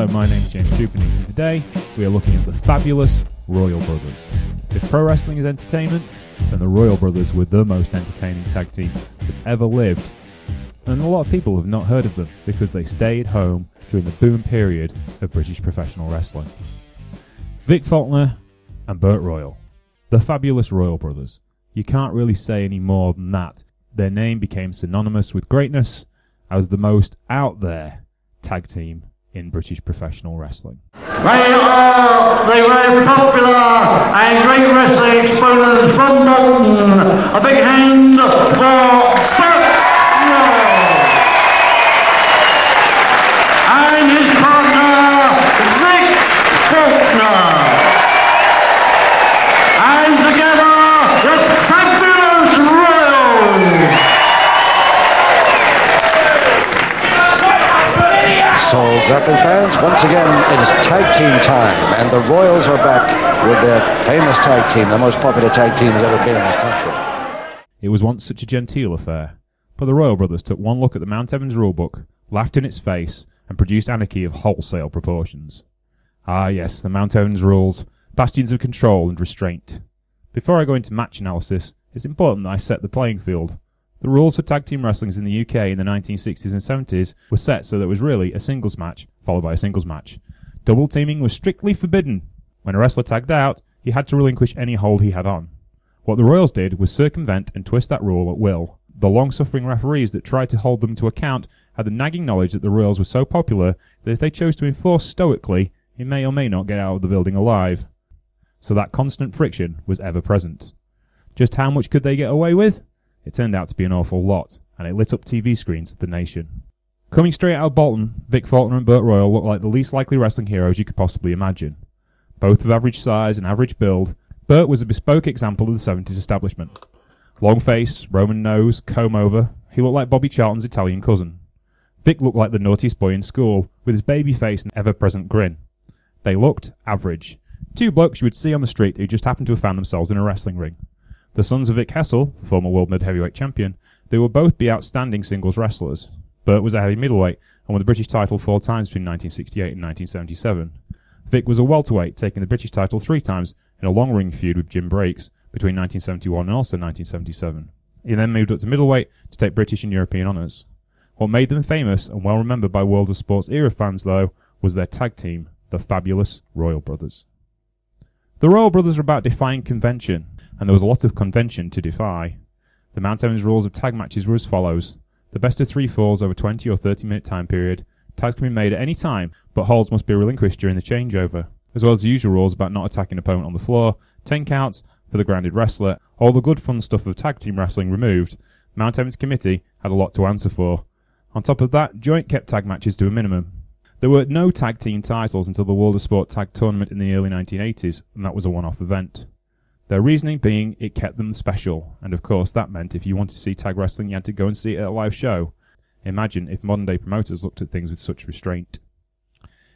Hello, my name is James Dupin, and today we are looking at the fabulous Royal Brothers. If pro wrestling is entertainment, then the Royal Brothers were the most entertaining tag team that's ever lived. And a lot of people have not heard of them because they stayed home during the boom period of British professional wrestling. Vic Faulkner and Bert Royal, the fabulous Royal Brothers. You can't really say any more than that. Their name became synonymous with greatness as the most out there tag team in British professional wrestling. They are the very popular and great wrestling exponents from Bolton. A big hand for Bert Royal. And his partner, Vic Faulkner. And together, the fabulous Royals. So, fans, once again, it is tag team time, and the Royals are back with their famous tag team, the most popular tag team has ever been in this country. It was once such a genteel affair, but the Royal Brothers took one look at the Mountevans rulebook, laughed in its face, and produced anarchy of wholesale proportions. Ah, yes, the Mountevans rules, bastions of control and restraint. Before I go into match analysis, it's important that I set the playing field. The rules for tag team wrestling in the UK in the 1960s and 70s were set so that it was really a singles match, followed by a singles match. Double teaming was strictly forbidden. When a wrestler tagged out, he had to relinquish any hold he had on. What the Royals did was circumvent and twist that rule at will. The long suffering referees that tried to hold them to account had the nagging knowledge that the Royals were so popular that if they chose to enforce stoically, he may or may not get out of the building alive. So that constant friction was ever present. Just how much could they get away with? It turned out to be an awful lot, and it lit up TV screens of the nation. Coming straight out of Bolton, Vic Faulkner and Bert Royal looked like the least likely wrestling heroes you could possibly imagine. Both of average size and average build, Bert was a bespoke example of the 70s establishment. Long face, Roman nose, comb over, he looked like Bobby Charlton's Italian cousin. Vic looked like the naughtiest boy in school, with his baby face and ever present grin. They looked average. Two blokes you would see on the street who just happened to have found themselves in a wrestling ring. The sons of Vic Hessel, former world mid heavyweight champion, they would both be outstanding singles wrestlers. Bert was a heavy middleweight and won the British title four times between 1968 and 1977. Vic was a welterweight, taking the British title three times in a long ring feud with Jim Breaks between 1971 and also 1977. He then moved up to middleweight to take British and European honours. What made them famous and well remembered by World of Sports era fans, though, was their tag team, the fabulous Royal Brothers. The Royal Brothers were about defying convention, and there was a lot of convention to defy. The Mountevans rules of tag matches were as follows. The best of three falls over 20 or 30 minute time period. Tags can be made at any time, but holds must be relinquished during the changeover, as well as the usual rules about not attacking opponent on the floor, 10 counts for the grounded wrestler, all the good fun stuff of tag team wrestling removed. Mountevans committee had a lot to answer for. On top of that, joint kept tag matches to a minimum. There were no tag team titles until the World of Sport Tag Tournament in the early 1980s, and that was a one off event. Their reasoning being it kept them special, and of course that meant if you wanted to see tag wrestling you had to go and see it at a live show. Imagine if modern day promoters looked at things with such restraint.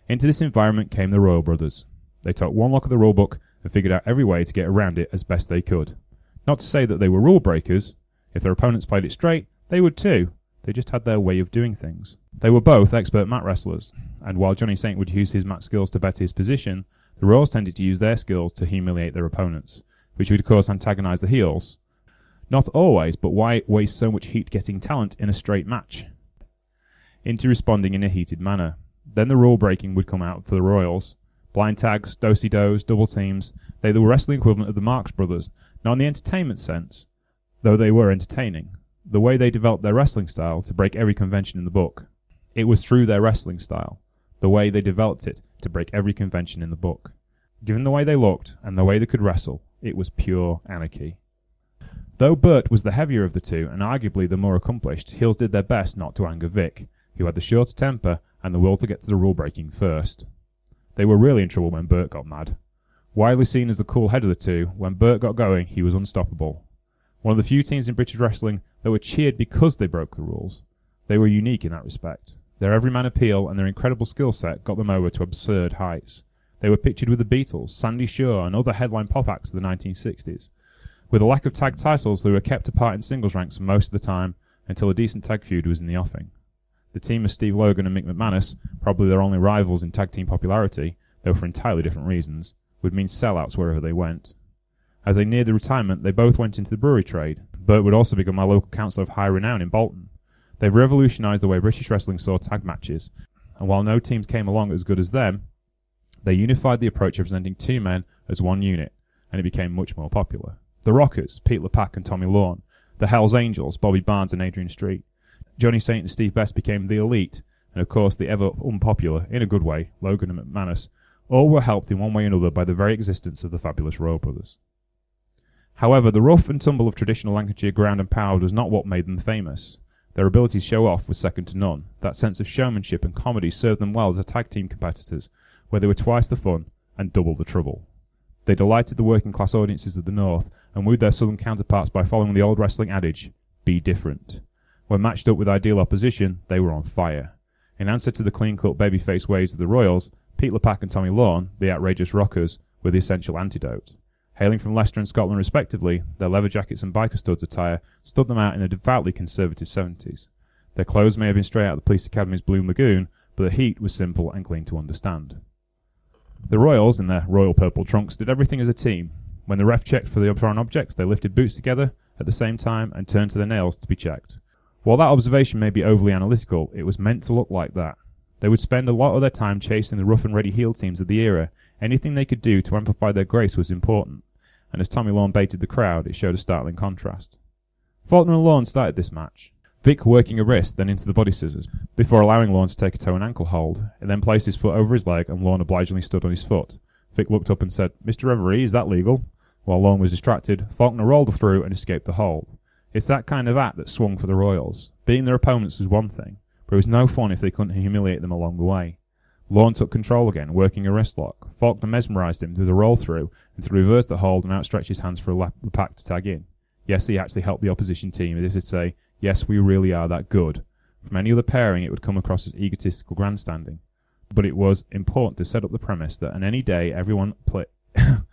Into this environment came the Royal Brothers. They took one look at the rulebook and figured out every way to get around it as best they could. Not to say that they were rule breakers. If their opponents played it straight, they would too. They just had their way of doing things. They were both expert mat wrestlers, and while Johnny Saint would use his mat skills to better his position, the Royals tended to use their skills to humiliate their opponents, which would of course antagonize the heels. Not always, but why waste so much heat getting talent in a straight match? Into responding in a heated manner. Then the rule breaking would come out for the Royals. Blind tags, dosey dos, double teams, they were the wrestling equivalent of the Marx Brothers, not in the entertainment sense, though they were entertaining. The way they developed their wrestling style to break every convention in the book. It was through their wrestling style, the way they developed it to break every convention in the book. Given the way they looked and the way they could wrestle, it was pure anarchy. Though Bert was the heavier of the two and arguably the more accomplished, heels did their best not to anger Vic, who had the shorter temper and the will to get to the rule breaking first. They were really in trouble when Bert got mad. Widely seen as the cool head of the two, when Bert got going, he was unstoppable. One of the few teams in British wrestling that were cheered because they broke the rules. They were unique in that respect. Their everyman appeal and their incredible skill set got them over to absurd heights. They were pictured with the Beatles, Sandie Shaw, and other headline pop acts of the 1960s. With a lack of tag titles, they were kept apart in singles ranks most of the time until a decent tag feud was in the offing. The team of Steve Logan and Mick McManus, probably their only rivals in tag team popularity, though for entirely different reasons, would mean sellouts wherever they went. As they neared the retirement, they both went into the brewery trade. Bert would also become my local councillor of high renown in Bolton. They've revolutionised the way British wrestling saw tag matches, and while no teams came along as good as them, they unified the approach of presenting two men as one unit, and it became much more popular. The Rockers, Pete LePac and Tommy Lawn, the Hells Angels, Bobby Barnes and Adrian Street, Johnny Saint and Steve Best became the Elite, and of course the ever unpopular, in a good way, Logan and McManus, all were helped in one way or another by the very existence of the fabulous Royal Brothers. However, the rough and tumble of traditional Lancashire ground and pound was not what made them famous. Their ability to show off was second to none. That sense of showmanship and comedy served them well as a tag team competitors, where they were twice the fun and double the trouble. They delighted the working class audiences of the North and wooed their southern counterparts by following the old wrestling adage, be different. When matched up with ideal opposition, they were on fire. In answer to the clean-cut babyface ways of the Royals, Pete LePac and Tommy Lawn, the outrageous rockers, were the essential antidote. Hailing from Leicester and Scotland respectively, their leather jackets and biker studs attire stood them out in the devoutly conservative 70s. Their clothes may have been straight out of the police academy's Blue Lagoon, but the heat was simple and clean to understand. The Royals, in their royal purple trunks, did everything as a team. When the ref checked for the foreign objects, they lifted boots together at the same time and turned to their nails to be checked. While that observation may be overly analytical, it was meant to look like that. They would spend a lot of their time chasing the rough and ready heel teams of the era. Anything they could do to amplify their grace was important, and as Tommy Lawn baited the crowd, it showed a startling contrast. Faulkner and Lawn started this match. Vic working a wrist, then into the body scissors, before allowing Lawn to take a toe and ankle hold, and then placed his foot over his leg, and Lawn obligingly stood on his foot. Vic looked up and said, Mr. Reverie, is that legal? While Lawn was distracted, Faulkner rolled through and escaped the hold. It's that kind of act that swung for the Royals. Beating their opponents was one thing, but it was no fun if they couldn't humiliate them along the way. Lawn took control again, working a wrist lock. Faulkner mesmerised him through the roll through and to reverse the hold and outstretch his hands for a lap- pack to tag in. Yes, he actually helped the opposition team as if to say, Yes, we really are that good. From any other pairing, it would come across as egotistical grandstanding. But it was important to set up the premise that on any day everyone play that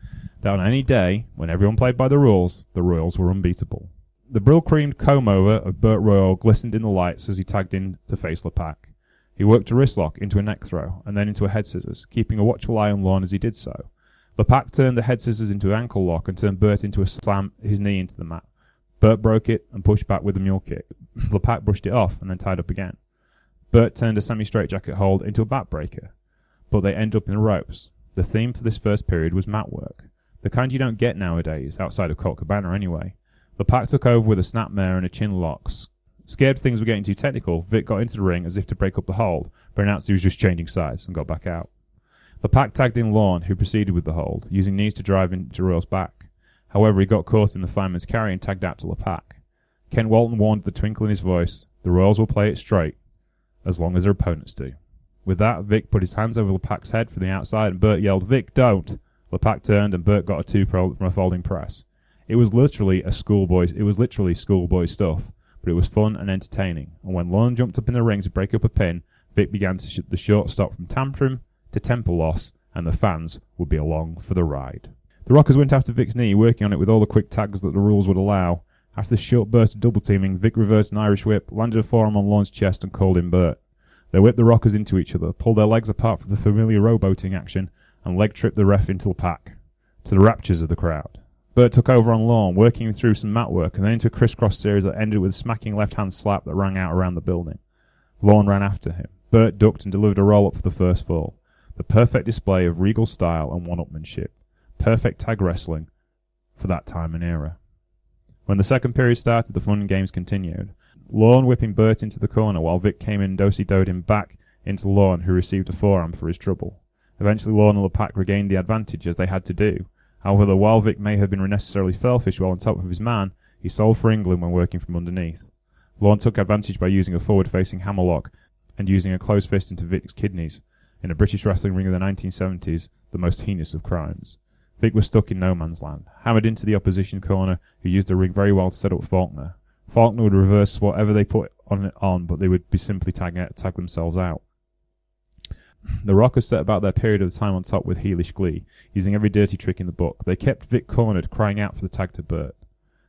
on any day when everyone played by the rules, the Royals were unbeatable. The Brylcreemed comb over of Bert Royal glistened in the lights as he tagged in to face LePac. He worked a wrist lock into a neck throw and then into a head scissors, keeping a watchful eye on Lawn as he did so. LePac turned the head scissors into an ankle lock and turned Bert into a slam his knee into the mat. Bert broke it and pushed back with a mule kick. LePac brushed it off and then tied up again. Bert turned a semi-straightjacket hold into a backbreaker, but they end up in the ropes. The theme for this first period was mat work, the kind you don't get nowadays, outside of Colt Cabana anyway. LePac took over with a snapmare and a chin lock. Scared things were getting too technical, Vic got into the ring as if to break up the hold, but announced he was just changing sides and got back out. LePac tagged in Lawn, who proceeded with the hold, using knees to drive into Royal's back. However, he got caught in the fireman's carry and tagged out to LePac. Ken Walton warned a twinkle in his voice, the Royals will play it straight, as long as their opponents do. With that, Vic put his hands over LePac's head from the outside, and Bert yelled, Vic, don't! LePac turned, and Bert got a two from a folding press. It was literally a schoolboy. It was literally schoolboy stuff, but it was fun and entertaining. And when Lon jumped up in the ring to break up a pin, Vic began to shoot the short stop from tantrum to temple loss, and the fans would be along for the ride. The Rockers went after Vic's knee, working on it with all the quick tags that the rules would allow. After this short burst of double teaming, Vic reversed an Irish whip, landed a forearm on Lon's chest, and called in Bert. They whipped the Rockers into each other, pulled their legs apart for the familiar rowboating action, and leg tripped the ref into LePac, to the raptures of the crowd. Bert took over on Lawn, working him through some mat work, and then into a crisscross series that ended with a smacking left-hand slap that rang out around the building. Lawn ran after him. Bert ducked and delivered a roll-up for the first fall. The perfect display of regal style and one-upmanship. Perfect tag wrestling for that time and era. When the second period started, the fun and games continued. Lawn whipping Bert into the corner while Vic came in and dosey-doed him back into Lawn, who received a forearm for his trouble. Eventually, Lawn and LePac regained the advantage as they had to do. However, while Vic may have been unnecessarily selfish while on top of his man, he sold for England when working from underneath. Lawn took advantage by using a forward-facing hammerlock and using a closed fist into Vic's kidneys. In a British wrestling ring of the 1970s, the most heinous of crimes. Vic was stuck in no man's land, hammered into the opposition corner, who used the ring very well to set up Faulkner. Faulkner would reverse whatever they put on it on, but they would be simply tag, tag themselves out. The Rockers set about their period of time on top with heelish glee, using every dirty trick in the book. They kept Vic cornered, crying out for the tag to Bert.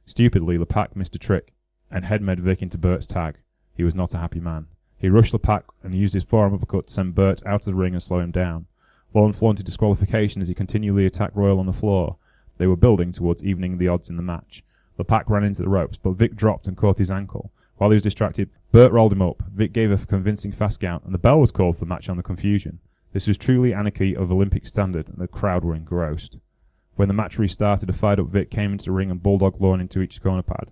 Stupidly, LePac missed a trick and head med Vic into Bert's tag. He was not a happy man. He rushed Lepac and used his forearm uppercut to send Bert out of the ring and slow him down. Lorne flaunted disqualification as he continually attacked Royal on the floor. They were building towards evening the odds in the match. Lepac ran into the ropes, but Vic dropped and caught his ankle. While he was distracted, Bert rolled him up. Vic gave a convincing fast count, and the bell was called for the match on the confusion. This was truly anarchy of Olympic standard, and the crowd were engrossed. When the match restarted, a fired up Vic came into the ring and bulldogged Lorne into each corner pad.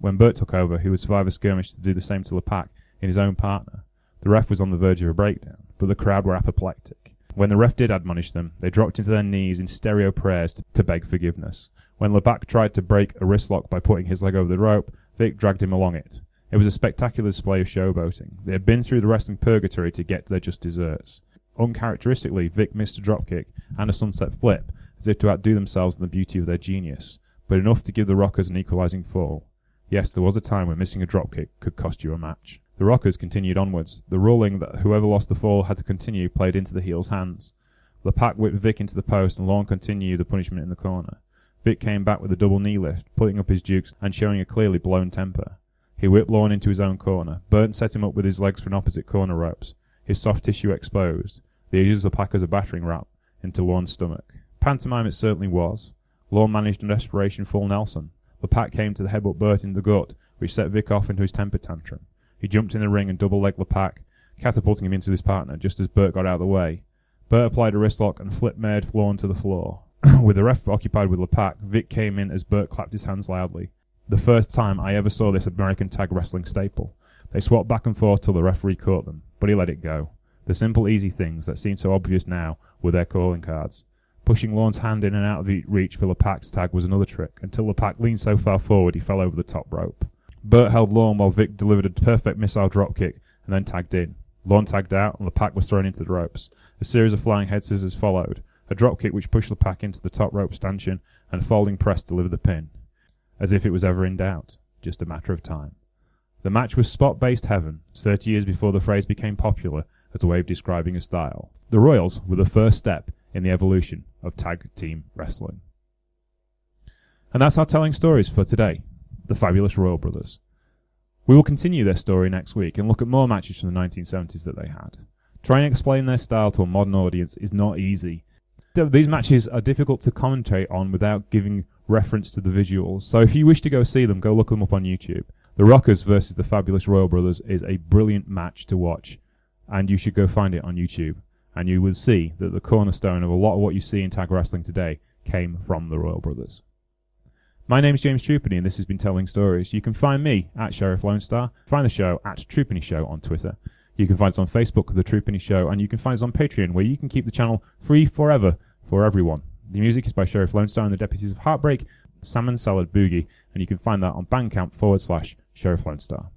When Bert took over, he would survive a skirmish to do the same to Lepac in his own partner. The ref was on the verge of a breakdown, but the crowd were apoplectic. When the ref did admonish them, they dropped into their knees in stereo prayers to, to beg forgiveness. When Lepac tried to break a wrist lock by putting his leg over the rope, Vic dragged him along it. It was a spectacular display of showboating. They had been through the wrestling purgatory to get to their just desserts. Uncharacteristically, Vic missed a dropkick and a sunset flip, as if to outdo themselves in the beauty of their genius, but enough to give the Rockers an equalizing fall. Yes, there was a time when missing a dropkick could cost you a match. The Rockers continued onwards. The ruling that whoever lost the fall had to continue played into the heels' hands. Lepac whipped Vic into the post, and Lorne continued the punishment in the corner. Vic came back with a double knee lift, putting up his dukes and showing a clearly blown temper. He whipped Lorne into his own corner. Burton set him up with his legs for an opposite corner ropes, his soft tissue exposed. They used LePac as a battering ram into Lorne's stomach. Pantomime it certainly was. Lorne managed a desperation full Nelson. LePac came to the headbutt Bert in the gut, which set Vic off into his temper tantrum. He jumped in the ring and double-legged LePac, catapulting him into his partner just as Bert got out of the way. Bert applied a wrist lock and flipped Mared Lorne to the floor. with the ref occupied with Lepac, Vic came in as Bert clapped his hands loudly. The first time I ever saw this American tag wrestling staple. They swapped back and forth till the referee caught them, but he let it go. The simple, easy things that seem so obvious now were their calling cards. Pushing Lorne's hand in and out of reach for Lepac's tag was another trick, until Lepac leaned so far forward he fell over the top rope. Bert held Lorne while Vic delivered a perfect missile dropkick and then tagged in. Lorne tagged out and Lepac was thrown into the ropes. A series of flying head scissors followed. A dropkick which pushed Lepac into the top rope stanchion and a folding press delivered the pin as if it was ever in doubt, just a matter of time. The match was spot based heaven, 30 years before the phrase became popular as a way of describing a style. The Royals were the first step in the evolution of tag team wrestling. And that's our telling stories for today the fabulous Royal Brothers. We will continue their story next week and look at more matches from the 1970s that they had. Trying to explain their style to a modern audience is not easy. These matches are difficult to commentate on without giving reference to the visuals. So if you wish to go see them, go look them up on YouTube. The Rockers versus the Fabulous Royal Brothers is a brilliant match to watch, and you should go find it on YouTube. And you will see that the cornerstone of a lot of what you see in tag wrestling today came from the Royal Brothers. My name is James Trupany, and this has been Telling Stories. You can find me at Sheriff Lone Star, find the show at Trupany Show on Twitter. You can find us on Facebook, The Trupany Show, and you can find us on Patreon, where you can keep the channel free forever for everyone. The music is by Sheriff Lone Star and the Deputies of Heartbreak, Salmon Salad Boogie, and you can find that on Bandcamp forward slash Sheriff Lone Star.